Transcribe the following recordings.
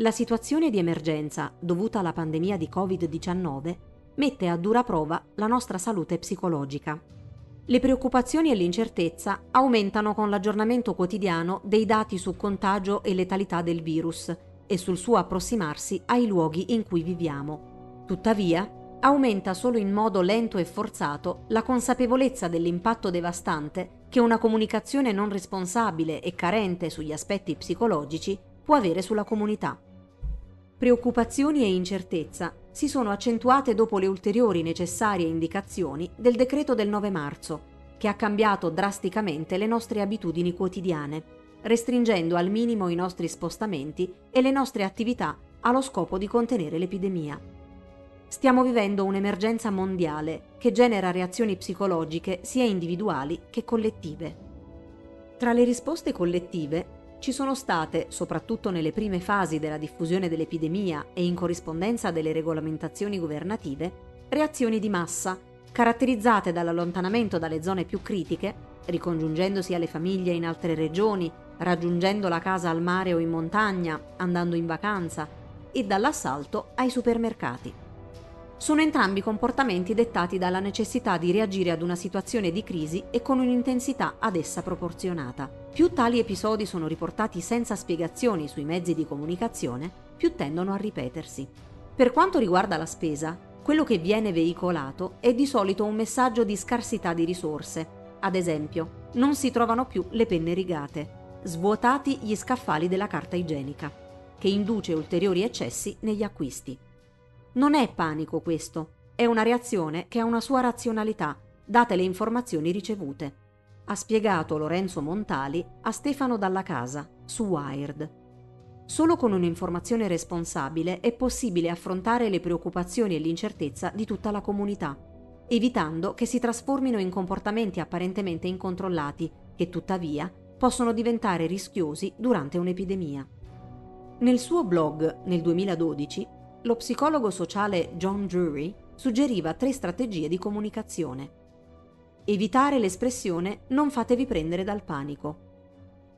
La situazione di emergenza dovuta alla pandemia di Covid-19 mette a dura prova la nostra salute psicologica. Le preoccupazioni e l'incertezza aumentano con l'aggiornamento quotidiano dei dati su contagio e letalità del virus e sul suo approssimarsi ai luoghi in cui viviamo. Tuttavia, aumenta solo in modo lento e forzato la consapevolezza dell'impatto devastante che una comunicazione non responsabile e carente sugli aspetti psicologici può avere sulla comunità. Preoccupazioni e incertezza si sono accentuate dopo le ulteriori necessarie indicazioni del decreto del 9 marzo, che ha cambiato drasticamente le nostre abitudini quotidiane, restringendo al minimo i nostri spostamenti e le nostre attività allo scopo di contenere l'epidemia. Stiamo vivendo un'emergenza mondiale che genera reazioni psicologiche sia individuali che collettive. Tra le risposte collettive ci sono state, soprattutto nelle prime fasi della diffusione dell'epidemia e in corrispondenza delle regolamentazioni governative, reazioni di massa, caratterizzate dall'allontanamento dalle zone più critiche, ricongiungendosi alle famiglie in altre regioni, raggiungendo la casa al mare o in montagna, andando in vacanza, e dall'assalto ai supermercati. Sono entrambi comportamenti dettati dalla necessità di reagire ad una situazione di crisi e con un'intensità ad essa proporzionata. Più tali episodi sono riportati senza spiegazioni sui mezzi di comunicazione, più tendono a ripetersi. Per quanto riguarda la spesa, quello che viene veicolato è di solito un messaggio di scarsità di risorse. Ad esempio, non si trovano più le penne rigate, svuotati gli scaffali della carta igienica, che induce ulteriori eccessi negli acquisti. Non è panico questo, è una reazione che ha una sua razionalità, date le informazioni ricevute ha spiegato Lorenzo Montali a Stefano Dalla Casa su Wired. Solo con un'informazione responsabile è possibile affrontare le preoccupazioni e l'incertezza di tutta la comunità, evitando che si trasformino in comportamenti apparentemente incontrollati che tuttavia possono diventare rischiosi durante un'epidemia. Nel suo blog nel 2012, lo psicologo sociale John Drury suggeriva tre strategie di comunicazione evitare l'espressione non fatevi prendere dal panico.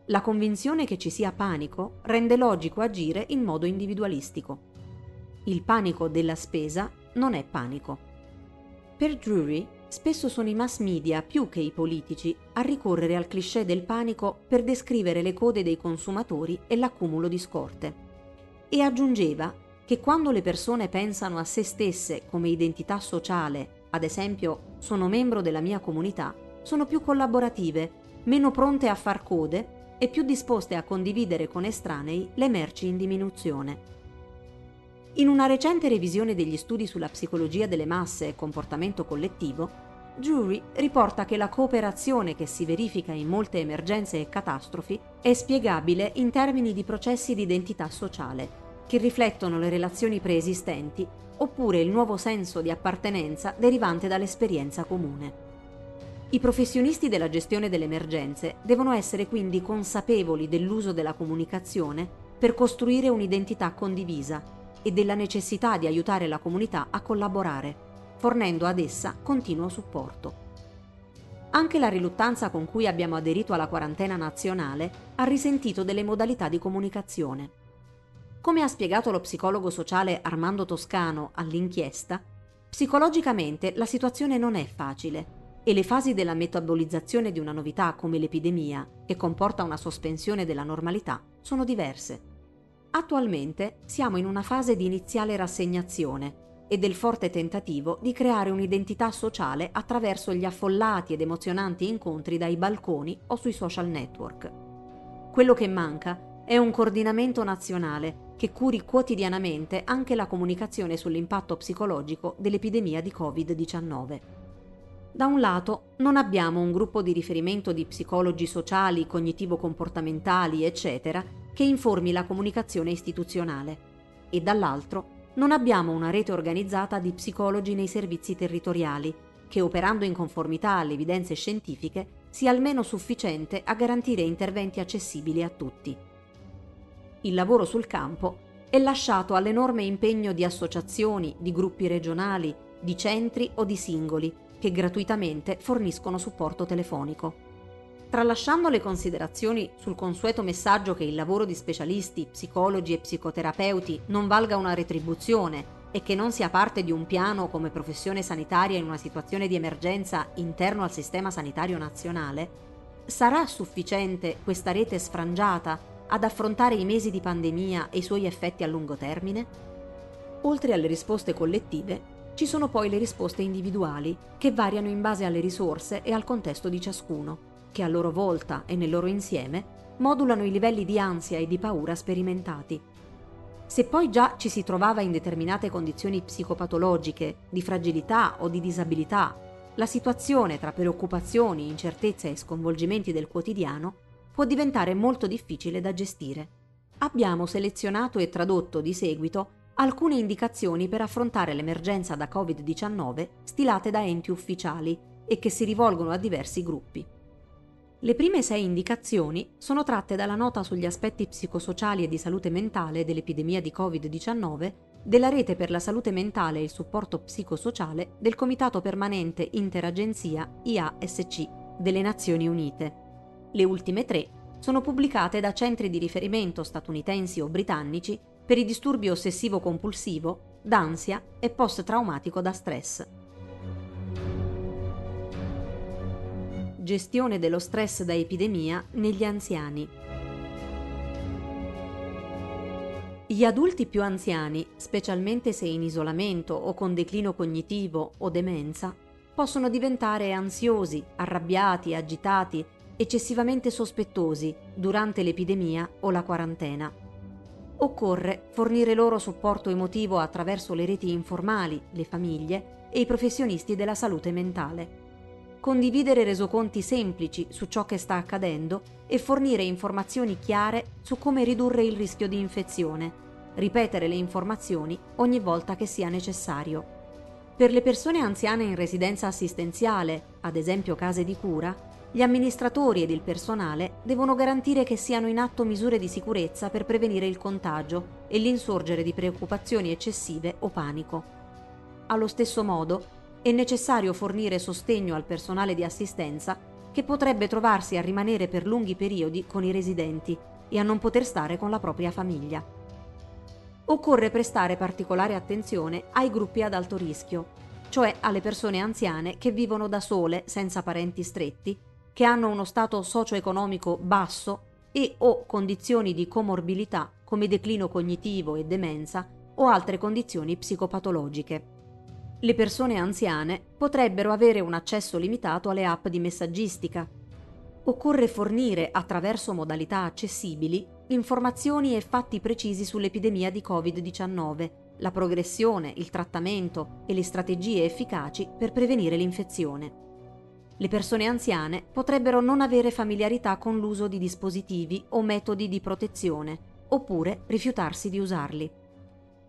La convinzione che ci sia panico rende logico agire in modo individualistico. Il panico della spesa non è panico. Per Drury, spesso sono i mass media più che i politici a ricorrere al cliché del panico per descrivere le code dei consumatori e l'accumulo di scorte. E aggiungeva che quando le persone pensano a se stesse come identità sociale ad esempio sono membro della mia comunità, sono più collaborative, meno pronte a far code e più disposte a condividere con estranei le merci in diminuzione. In una recente revisione degli studi sulla psicologia delle masse e comportamento collettivo, Jury riporta che la cooperazione che si verifica in molte emergenze e catastrofi è spiegabile in termini di processi di identità sociale, che riflettono le relazioni preesistenti oppure il nuovo senso di appartenenza derivante dall'esperienza comune. I professionisti della gestione delle emergenze devono essere quindi consapevoli dell'uso della comunicazione per costruire un'identità condivisa e della necessità di aiutare la comunità a collaborare, fornendo ad essa continuo supporto. Anche la riluttanza con cui abbiamo aderito alla quarantena nazionale ha risentito delle modalità di comunicazione. Come ha spiegato lo psicologo sociale Armando Toscano all'inchiesta, psicologicamente la situazione non è facile e le fasi della metabolizzazione di una novità come l'epidemia, che comporta una sospensione della normalità, sono diverse. Attualmente siamo in una fase di iniziale rassegnazione e del forte tentativo di creare un'identità sociale attraverso gli affollati ed emozionanti incontri dai balconi o sui social network. Quello che manca è un coordinamento nazionale che curi quotidianamente anche la comunicazione sull'impatto psicologico dell'epidemia di Covid-19. Da un lato non abbiamo un gruppo di riferimento di psicologi sociali, cognitivo-comportamentali, eccetera, che informi la comunicazione istituzionale e dall'altro non abbiamo una rete organizzata di psicologi nei servizi territoriali, che operando in conformità alle evidenze scientifiche sia almeno sufficiente a garantire interventi accessibili a tutti. Il lavoro sul campo è lasciato all'enorme impegno di associazioni, di gruppi regionali, di centri o di singoli che gratuitamente forniscono supporto telefonico. Tralasciando le considerazioni sul consueto messaggio che il lavoro di specialisti, psicologi e psicoterapeuti non valga una retribuzione e che non sia parte di un piano come professione sanitaria in una situazione di emergenza interno al sistema sanitario nazionale, sarà sufficiente questa rete sfrangiata ad affrontare i mesi di pandemia e i suoi effetti a lungo termine? Oltre alle risposte collettive, ci sono poi le risposte individuali, che variano in base alle risorse e al contesto di ciascuno che a loro volta e nel loro insieme modulano i livelli di ansia e di paura sperimentati. Se poi già ci si trovava in determinate condizioni psicopatologiche, di fragilità o di disabilità, la situazione tra preoccupazioni, incertezze e sconvolgimenti del quotidiano può diventare molto difficile da gestire. Abbiamo selezionato e tradotto di seguito alcune indicazioni per affrontare l'emergenza da Covid-19 stilate da enti ufficiali e che si rivolgono a diversi gruppi. Le prime sei indicazioni sono tratte dalla nota sugli aspetti psicosociali e di salute mentale dell'epidemia di Covid-19 della Rete per la Salute Mentale e il Supporto Psicosociale del Comitato Permanente Interagenzia IASC delle Nazioni Unite. Le ultime tre sono pubblicate da centri di riferimento statunitensi o britannici per i disturbi ossessivo-compulsivo, d'ansia e post-traumatico da stress. Gestione dello stress da epidemia negli anziani. Gli adulti più anziani, specialmente se in isolamento o con declino cognitivo o demenza, possono diventare ansiosi, arrabbiati, agitati, eccessivamente sospettosi durante l'epidemia o la quarantena. Occorre fornire loro supporto emotivo attraverso le reti informali, le famiglie e i professionisti della salute mentale condividere resoconti semplici su ciò che sta accadendo e fornire informazioni chiare su come ridurre il rischio di infezione, ripetere le informazioni ogni volta che sia necessario. Per le persone anziane in residenza assistenziale, ad esempio case di cura, gli amministratori ed il personale devono garantire che siano in atto misure di sicurezza per prevenire il contagio e l'insorgere di preoccupazioni eccessive o panico. Allo stesso modo, è necessario fornire sostegno al personale di assistenza che potrebbe trovarsi a rimanere per lunghi periodi con i residenti e a non poter stare con la propria famiglia. Occorre prestare particolare attenzione ai gruppi ad alto rischio, cioè alle persone anziane che vivono da sole senza parenti stretti, che hanno uno stato socio-economico basso e o condizioni di comorbilità come declino cognitivo e demenza o altre condizioni psicopatologiche. Le persone anziane potrebbero avere un accesso limitato alle app di messaggistica. Occorre fornire, attraverso modalità accessibili, informazioni e fatti precisi sull'epidemia di Covid-19, la progressione, il trattamento e le strategie efficaci per prevenire l'infezione. Le persone anziane potrebbero non avere familiarità con l'uso di dispositivi o metodi di protezione, oppure rifiutarsi di usarli.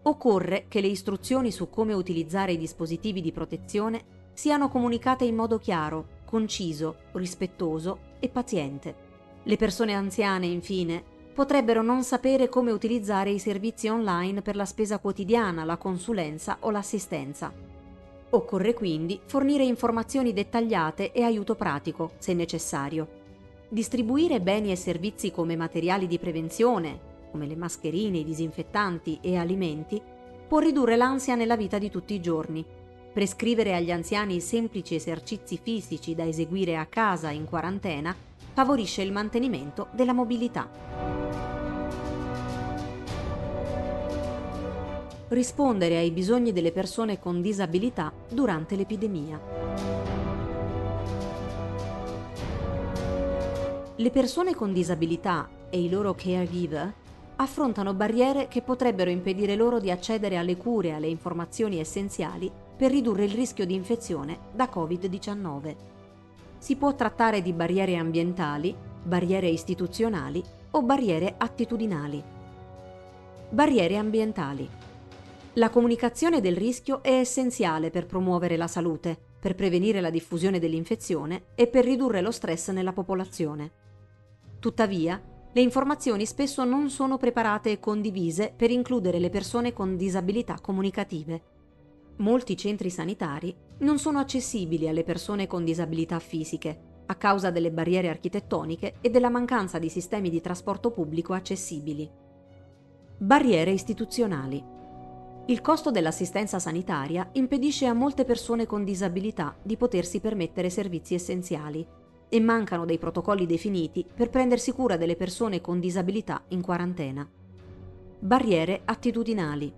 Occorre che le istruzioni su come utilizzare i dispositivi di protezione siano comunicate in modo chiaro, conciso, rispettoso e paziente. Le persone anziane, infine, potrebbero non sapere come utilizzare i servizi online per la spesa quotidiana, la consulenza o l'assistenza. Occorre quindi fornire informazioni dettagliate e aiuto pratico, se necessario. Distribuire beni e servizi come materiali di prevenzione, come le mascherine, i disinfettanti e alimenti, può ridurre l'ansia nella vita di tutti i giorni. Prescrivere agli anziani semplici esercizi fisici da eseguire a casa in quarantena favorisce il mantenimento della mobilità. Rispondere ai bisogni delle persone con disabilità durante l'epidemia. Le persone con disabilità e i loro caregiver affrontano barriere che potrebbero impedire loro di accedere alle cure e alle informazioni essenziali per ridurre il rischio di infezione da Covid-19. Si può trattare di barriere ambientali, barriere istituzionali o barriere attitudinali. Barriere ambientali. La comunicazione del rischio è essenziale per promuovere la salute, per prevenire la diffusione dell'infezione e per ridurre lo stress nella popolazione. Tuttavia, le informazioni spesso non sono preparate e condivise per includere le persone con disabilità comunicative. Molti centri sanitari non sono accessibili alle persone con disabilità fisiche a causa delle barriere architettoniche e della mancanza di sistemi di trasporto pubblico accessibili. Barriere istituzionali. Il costo dell'assistenza sanitaria impedisce a molte persone con disabilità di potersi permettere servizi essenziali e mancano dei protocolli definiti per prendersi cura delle persone con disabilità in quarantena. Barriere attitudinali.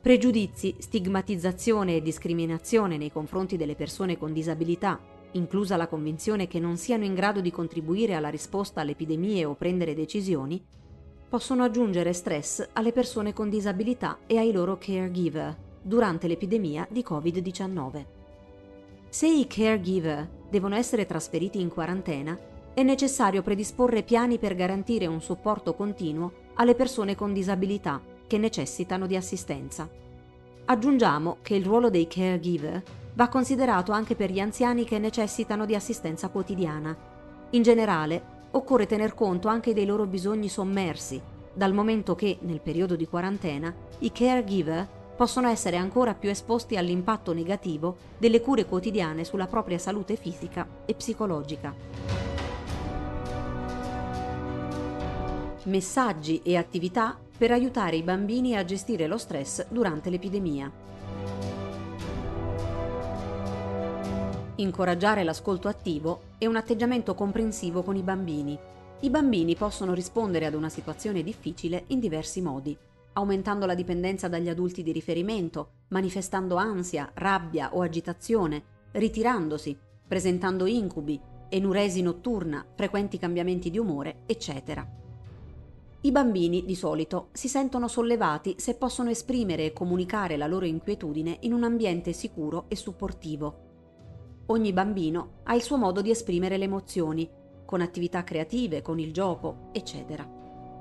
Pregiudizi, stigmatizzazione e discriminazione nei confronti delle persone con disabilità inclusa la convinzione che non siano in grado di contribuire alla risposta alle epidemie o prendere decisioni, possono aggiungere stress alle persone con disabilità e ai loro caregiver durante l'epidemia di Covid-19. Se i caregiver devono essere trasferiti in quarantena, è necessario predisporre piani per garantire un supporto continuo alle persone con disabilità che necessitano di assistenza. Aggiungiamo che il ruolo dei caregiver va considerato anche per gli anziani che necessitano di assistenza quotidiana. In generale, occorre tener conto anche dei loro bisogni sommersi, dal momento che, nel periodo di quarantena, i caregiver possono essere ancora più esposti all'impatto negativo delle cure quotidiane sulla propria salute fisica e psicologica. Messaggi e attività per aiutare i bambini a gestire lo stress durante l'epidemia. Incoraggiare l'ascolto attivo e un atteggiamento comprensivo con i bambini. I bambini possono rispondere ad una situazione difficile in diversi modi, aumentando la dipendenza dagli adulti di riferimento, manifestando ansia, rabbia o agitazione, ritirandosi, presentando incubi, enuresi notturna, frequenti cambiamenti di umore, eccetera. I bambini, di solito, si sentono sollevati se possono esprimere e comunicare la loro inquietudine in un ambiente sicuro e supportivo Ogni bambino ha il suo modo di esprimere le emozioni, con attività creative, con il gioco, eccetera.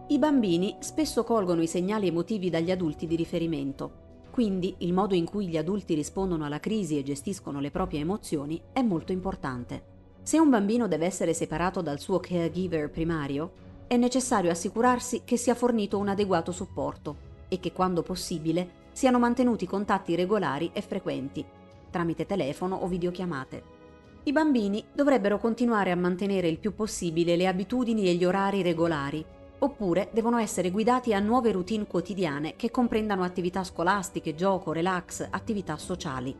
I bambini spesso colgono i segnali emotivi dagli adulti di riferimento, quindi il modo in cui gli adulti rispondono alla crisi e gestiscono le proprie emozioni è molto importante. Se un bambino deve essere separato dal suo caregiver primario, è necessario assicurarsi che sia fornito un adeguato supporto e che quando possibile siano mantenuti contatti regolari e frequenti tramite telefono o videochiamate. I bambini dovrebbero continuare a mantenere il più possibile le abitudini e gli orari regolari, oppure devono essere guidati a nuove routine quotidiane che comprendano attività scolastiche, gioco, relax, attività sociali.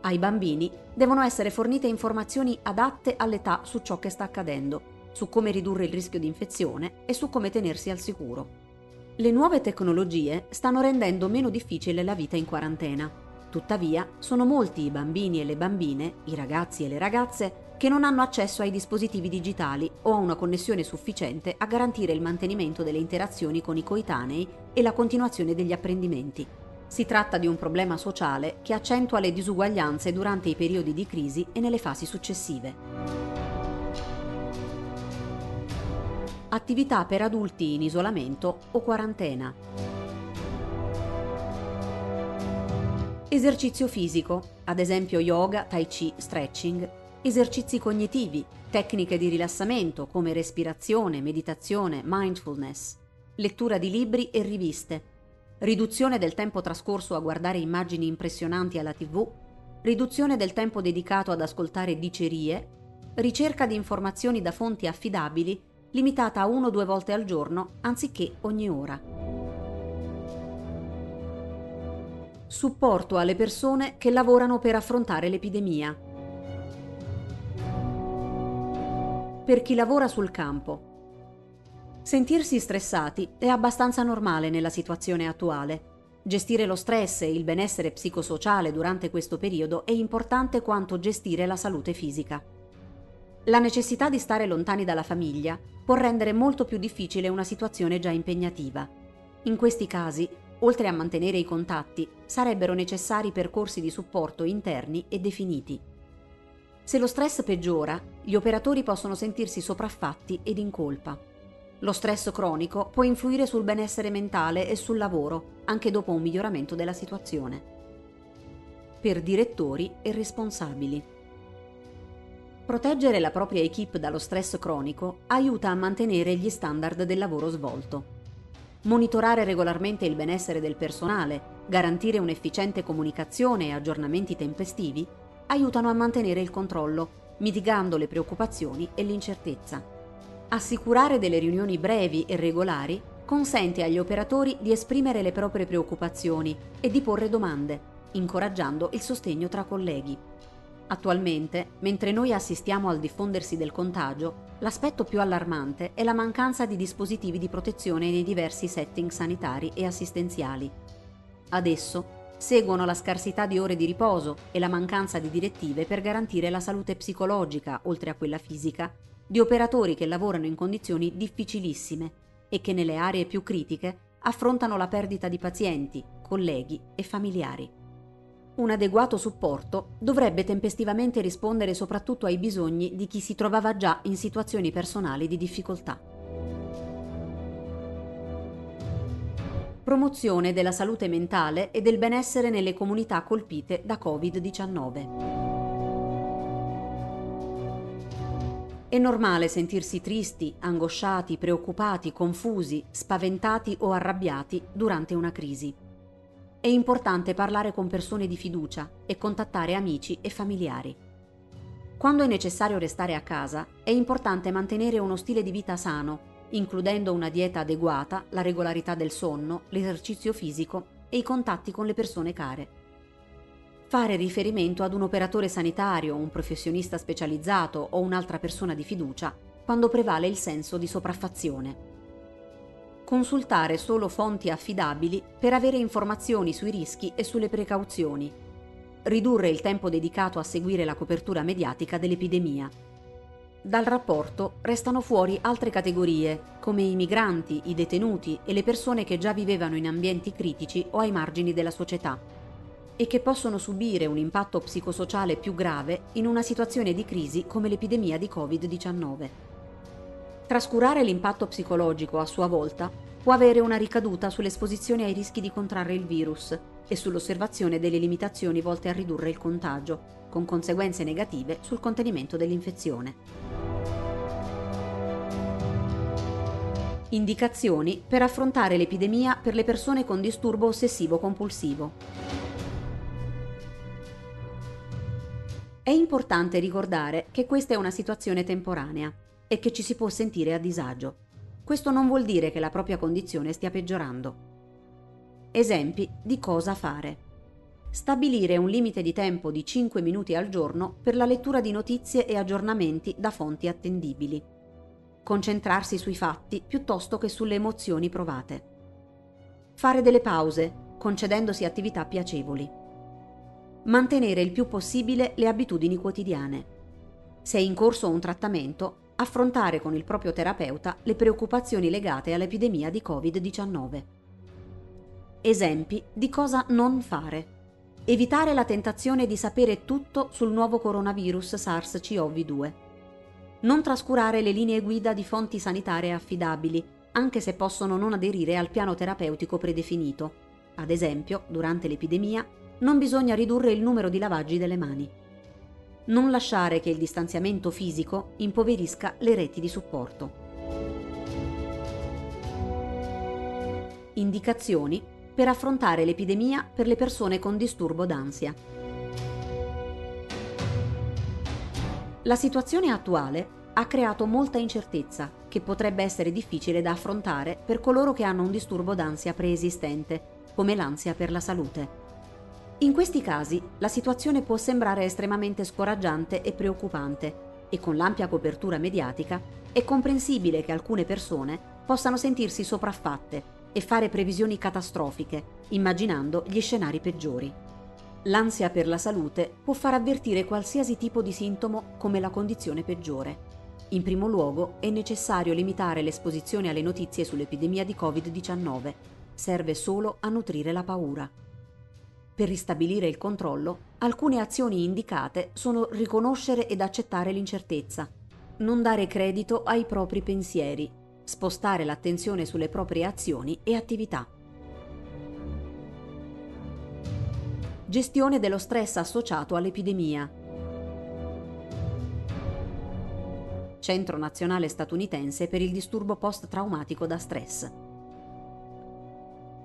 Ai bambini devono essere fornite informazioni adatte all'età su ciò che sta accadendo, su come ridurre il rischio di infezione e su come tenersi al sicuro. Le nuove tecnologie stanno rendendo meno difficile la vita in quarantena Tuttavia, sono molti i bambini e le bambine, i ragazzi e le ragazze, che non hanno accesso ai dispositivi digitali o a una connessione sufficiente a garantire il mantenimento delle interazioni con i coetanei e la continuazione degli apprendimenti. Si tratta di un problema sociale che accentua le disuguaglianze durante i periodi di crisi e nelle fasi successive. Attività per adulti in isolamento o quarantena. Esercizio fisico, ad esempio yoga, tai chi, stretching, esercizi cognitivi, tecniche di rilassamento come respirazione, meditazione, mindfulness, lettura di libri e riviste, riduzione del tempo trascorso a guardare immagini impressionanti alla tv, riduzione del tempo dedicato ad ascoltare dicerie, ricerca di informazioni da fonti affidabili limitata a uno o due volte al giorno anziché ogni ora. Supporto alle persone che lavorano per affrontare l'epidemia. Per chi lavora sul campo. Sentirsi stressati è abbastanza normale nella situazione attuale. Gestire lo stress e il benessere psicosociale durante questo periodo è importante quanto gestire la salute fisica. La necessità di stare lontani dalla famiglia può rendere molto più difficile una situazione già impegnativa. In questi casi Oltre a mantenere i contatti, sarebbero necessari percorsi di supporto interni e definiti. Se lo stress peggiora, gli operatori possono sentirsi sopraffatti ed in colpa. Lo stress cronico può influire sul benessere mentale e sul lavoro, anche dopo un miglioramento della situazione. Per direttori e responsabili. Proteggere la propria equip dallo stress cronico aiuta a mantenere gli standard del lavoro svolto monitorare regolarmente il benessere del personale, garantire un'efficiente comunicazione e aggiornamenti tempestivi aiutano a mantenere il controllo mitigando le preoccupazioni e l'incertezza. Assicurare delle riunioni brevi e regolari consente agli operatori di esprimere le proprie preoccupazioni e di porre domande, incoraggiando il sostegno tra colleghi. Attualmente, mentre noi assistiamo al diffondersi del contagio, l'aspetto più allarmante è la mancanza di dispositivi di protezione nei diversi setting sanitari e assistenziali. Adesso seguono la scarsità di ore di riposo e la mancanza di direttive per garantire la salute psicologica, oltre a quella fisica, di operatori che lavorano in condizioni difficilissime e che nelle aree più critiche affrontano la perdita di pazienti, colleghi e familiari. Un adeguato supporto dovrebbe tempestivamente rispondere soprattutto ai bisogni di chi si trovava già in situazioni personali di difficoltà. Promozione della salute mentale e del benessere nelle comunità colpite da Covid-19. È normale sentirsi tristi, angosciati, preoccupati, confusi, spaventati o arrabbiati durante una crisi. È importante parlare con persone di fiducia e contattare amici e familiari. Quando è necessario restare a casa, è importante mantenere uno stile di vita sano, includendo una dieta adeguata, la regolarità del sonno, l'esercizio fisico e i contatti con le persone care fare riferimento ad un operatore sanitario, un professionista specializzato o un'altra persona di fiducia quando prevale il senso di sopraffazione. Consultare solo fonti affidabili per avere informazioni sui rischi e sulle precauzioni. Ridurre il tempo dedicato a seguire la copertura mediatica dell'epidemia. Dal rapporto restano fuori altre categorie, come i migranti, i detenuti e le persone che già vivevano in ambienti critici o ai margini della società e che possono subire un impatto psicosociale più grave in una situazione di crisi come l'epidemia di Covid-19. Trascurare l'impatto psicologico a sua volta può avere una ricaduta sull'esposizione ai rischi di contrarre il virus e sull'osservazione delle limitazioni volte a ridurre il contagio, con conseguenze negative sul contenimento dell'infezione. Indicazioni per affrontare l'epidemia per le persone con disturbo ossessivo-compulsivo. È importante ricordare che questa è una situazione temporanea e che ci si può sentire a disagio. Questo non vuol dire che la propria condizione stia peggiorando. Esempi di cosa fare. Stabilire un limite di tempo di 5 minuti al giorno per la lettura di notizie e aggiornamenti da fonti attendibili. Concentrarsi sui fatti piuttosto che sulle emozioni provate. Fare delle pause, concedendosi attività piacevoli mantenere il più possibile le abitudini quotidiane. Se è in corso un trattamento, affrontare con il proprio terapeuta le preoccupazioni legate all'epidemia di Covid-19. Esempi di cosa non fare. Evitare la tentazione di sapere tutto sul nuovo coronavirus SARS-CoV-2. Non trascurare le linee guida di fonti sanitarie affidabili, anche se possono non aderire al piano terapeutico predefinito. Ad esempio, durante l'epidemia, non bisogna ridurre il numero di lavaggi delle mani. Non lasciare che il distanziamento fisico impoverisca le reti di supporto. Indicazioni per affrontare l'epidemia per le persone con disturbo d'ansia. La situazione attuale ha creato molta incertezza che potrebbe essere difficile da affrontare per coloro che hanno un disturbo d'ansia preesistente, come l'ansia per la salute. In questi casi la situazione può sembrare estremamente scoraggiante e preoccupante e con l'ampia copertura mediatica è comprensibile che alcune persone possano sentirsi sopraffatte e fare previsioni catastrofiche, immaginando gli scenari peggiori. L'ansia per la salute può far avvertire qualsiasi tipo di sintomo come la condizione peggiore. In primo luogo è necessario limitare l'esposizione alle notizie sull'epidemia di Covid-19. Serve solo a nutrire la paura. Per ristabilire il controllo, alcune azioni indicate sono riconoscere ed accettare l'incertezza, non dare credito ai propri pensieri, spostare l'attenzione sulle proprie azioni e attività. Gestione dello stress associato all'epidemia. Centro Nazionale Statunitense per il disturbo post-traumatico da stress.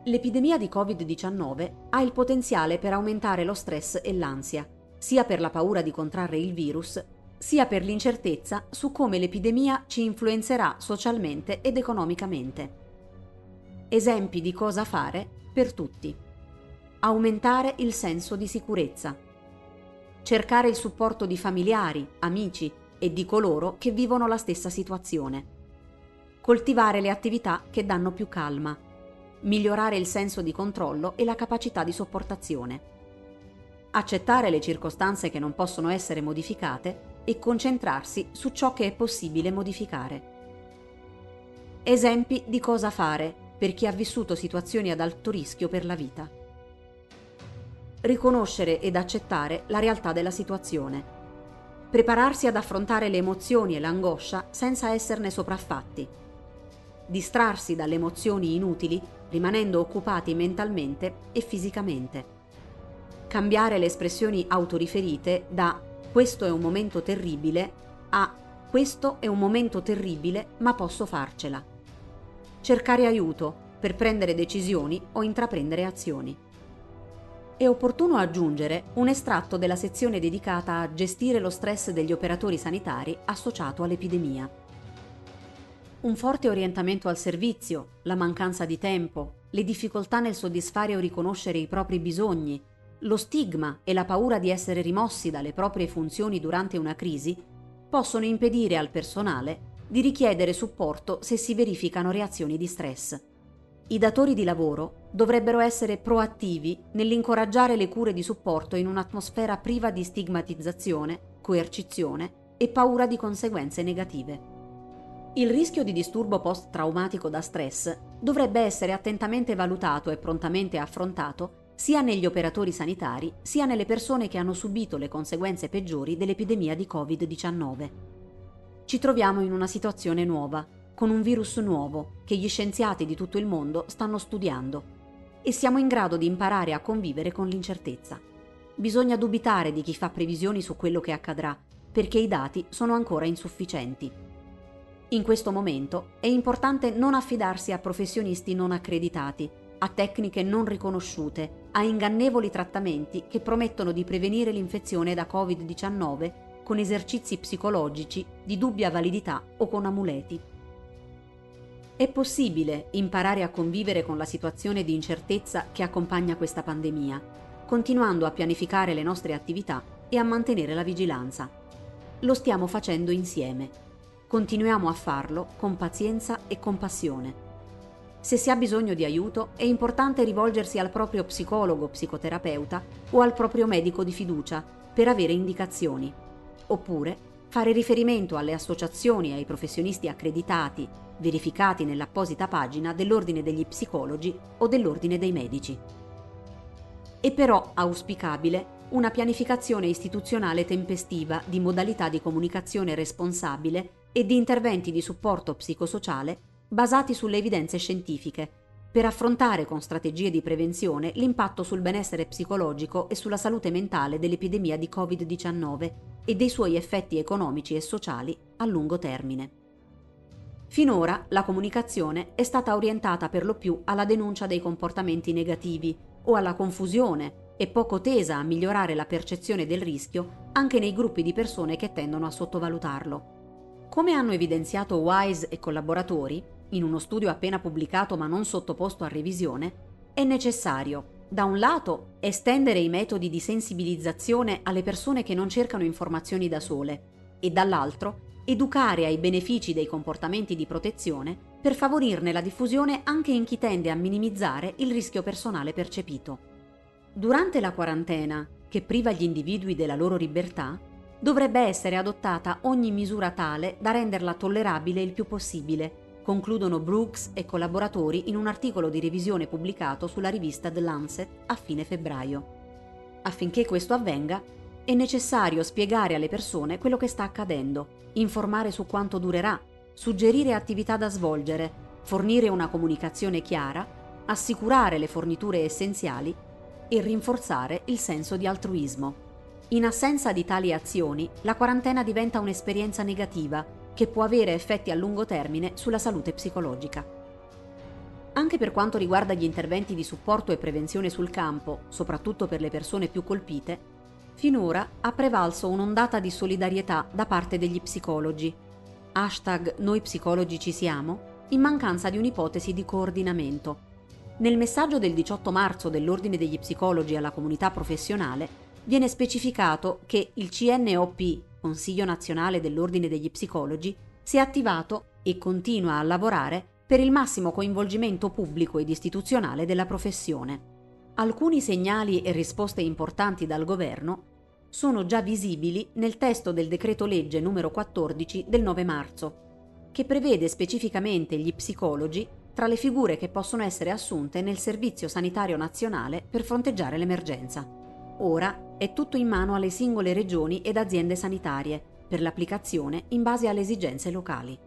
L'epidemia di Covid-19 ha il potenziale per aumentare lo stress e l'ansia, sia per la paura di contrarre il virus, sia per l'incertezza su come l'epidemia ci influenzerà socialmente ed economicamente. Esempi di cosa fare per tutti. Aumentare il senso di sicurezza. Cercare il supporto di familiari, amici e di coloro che vivono la stessa situazione. Coltivare le attività che danno più calma. Migliorare il senso di controllo e la capacità di sopportazione accettare le circostanze che non possono essere modificate e concentrarsi su ciò che è possibile modificare. Esempi di cosa fare per chi ha vissuto situazioni ad alto rischio per la vita. Riconoscere ed accettare la realtà della situazione. Prepararsi ad affrontare le emozioni e l'angoscia senza esserne sopraffatti. Distrarsi dalle emozioni inutili rimanendo occupati mentalmente e fisicamente cambiare le espressioni autoriferite da questo è un momento terribile a questo è un momento terribile ma posso farcela. Cercare aiuto per prendere decisioni o intraprendere azioni. È opportuno aggiungere un estratto della sezione dedicata a gestire lo stress degli operatori sanitari associato all'epidemia. Un forte orientamento al servizio, la mancanza di tempo, le difficoltà nel soddisfare o riconoscere i propri bisogni, lo stigma e la paura di essere rimossi dalle proprie funzioni durante una crisi possono impedire al personale di richiedere supporto se si verificano reazioni di stress. I datori di lavoro dovrebbero essere proattivi nell'incoraggiare le cure di supporto in un'atmosfera priva di stigmatizzazione, coercizione e paura di conseguenze negative. Il rischio di disturbo post-traumatico da stress dovrebbe essere attentamente valutato e prontamente affrontato sia negli operatori sanitari sia nelle persone che hanno subito le conseguenze peggiori dell'epidemia di Covid-19. Ci troviamo in una situazione nuova, con un virus nuovo che gli scienziati di tutto il mondo stanno studiando e siamo in grado di imparare a convivere con l'incertezza. Bisogna dubitare di chi fa previsioni su quello che accadrà, perché i dati sono ancora insufficienti. In questo momento è importante non affidarsi a professionisti non accreditati, a tecniche non riconosciute, a ingannevoli trattamenti che promettono di prevenire l'infezione da Covid-19 con esercizi psicologici di dubbia validità o con amuleti. È possibile imparare a convivere con la situazione di incertezza che accompagna questa pandemia, continuando a pianificare le nostre attività e a mantenere la vigilanza. Lo stiamo facendo insieme. Continuiamo a farlo con pazienza e compassione. Se si ha bisogno di aiuto è importante rivolgersi al proprio psicologo, psicoterapeuta o al proprio medico di fiducia per avere indicazioni. Oppure fare riferimento alle associazioni e ai professionisti accreditati, verificati nell'apposita pagina dell'Ordine degli Psicologi o dell'Ordine dei Medici. È però auspicabile una pianificazione istituzionale tempestiva di modalità di comunicazione responsabile e di interventi di supporto psicosociale basati sulle evidenze scientifiche, per affrontare con strategie di prevenzione l'impatto sul benessere psicologico e sulla salute mentale dell'epidemia di Covid-19 e dei suoi effetti economici e sociali a lungo termine. Finora la comunicazione è stata orientata per lo più alla denuncia dei comportamenti negativi o alla confusione e poco tesa a migliorare la percezione del rischio anche nei gruppi di persone che tendono a sottovalutarlo. Come hanno evidenziato Wise e collaboratori, in uno studio appena pubblicato ma non sottoposto a revisione, è necessario, da un lato, estendere i metodi di sensibilizzazione alle persone che non cercano informazioni da sole e dall'altro, educare ai benefici dei comportamenti di protezione per favorirne la diffusione anche in chi tende a minimizzare il rischio personale percepito. Durante la quarantena, che priva gli individui della loro libertà, dovrebbe essere adottata ogni misura tale da renderla tollerabile il più possibile concludono Brooks e collaboratori in un articolo di revisione pubblicato sulla rivista The Lancet a fine febbraio. Affinché questo avvenga, è necessario spiegare alle persone quello che sta accadendo, informare su quanto durerà, suggerire attività da svolgere, fornire una comunicazione chiara, assicurare le forniture essenziali e rinforzare il senso di altruismo. In assenza di tali azioni, la quarantena diventa un'esperienza negativa che può avere effetti a lungo termine sulla salute psicologica. Anche per quanto riguarda gli interventi di supporto e prevenzione sul campo, soprattutto per le persone più colpite, Finora ha prevalso un'ondata di solidarietà da parte degli psicologi. Hashtag Noi psicologi ci siamo, in mancanza di un'ipotesi di coordinamento. Nel messaggio del 18 marzo dell'Ordine degli psicologi alla comunità professionale viene specificato che il CNOP, Consiglio nazionale dell'Ordine degli psicologi, si è attivato e continua a lavorare per il massimo coinvolgimento pubblico ed istituzionale della professione. Alcuni segnali e risposte importanti dal governo sono già visibili nel testo del decreto legge numero 14 del 9 marzo, che prevede specificamente gli psicologi tra le figure che possono essere assunte nel Servizio Sanitario Nazionale per fronteggiare l'emergenza. Ora è tutto in mano alle singole regioni ed aziende sanitarie per l'applicazione in base alle esigenze locali.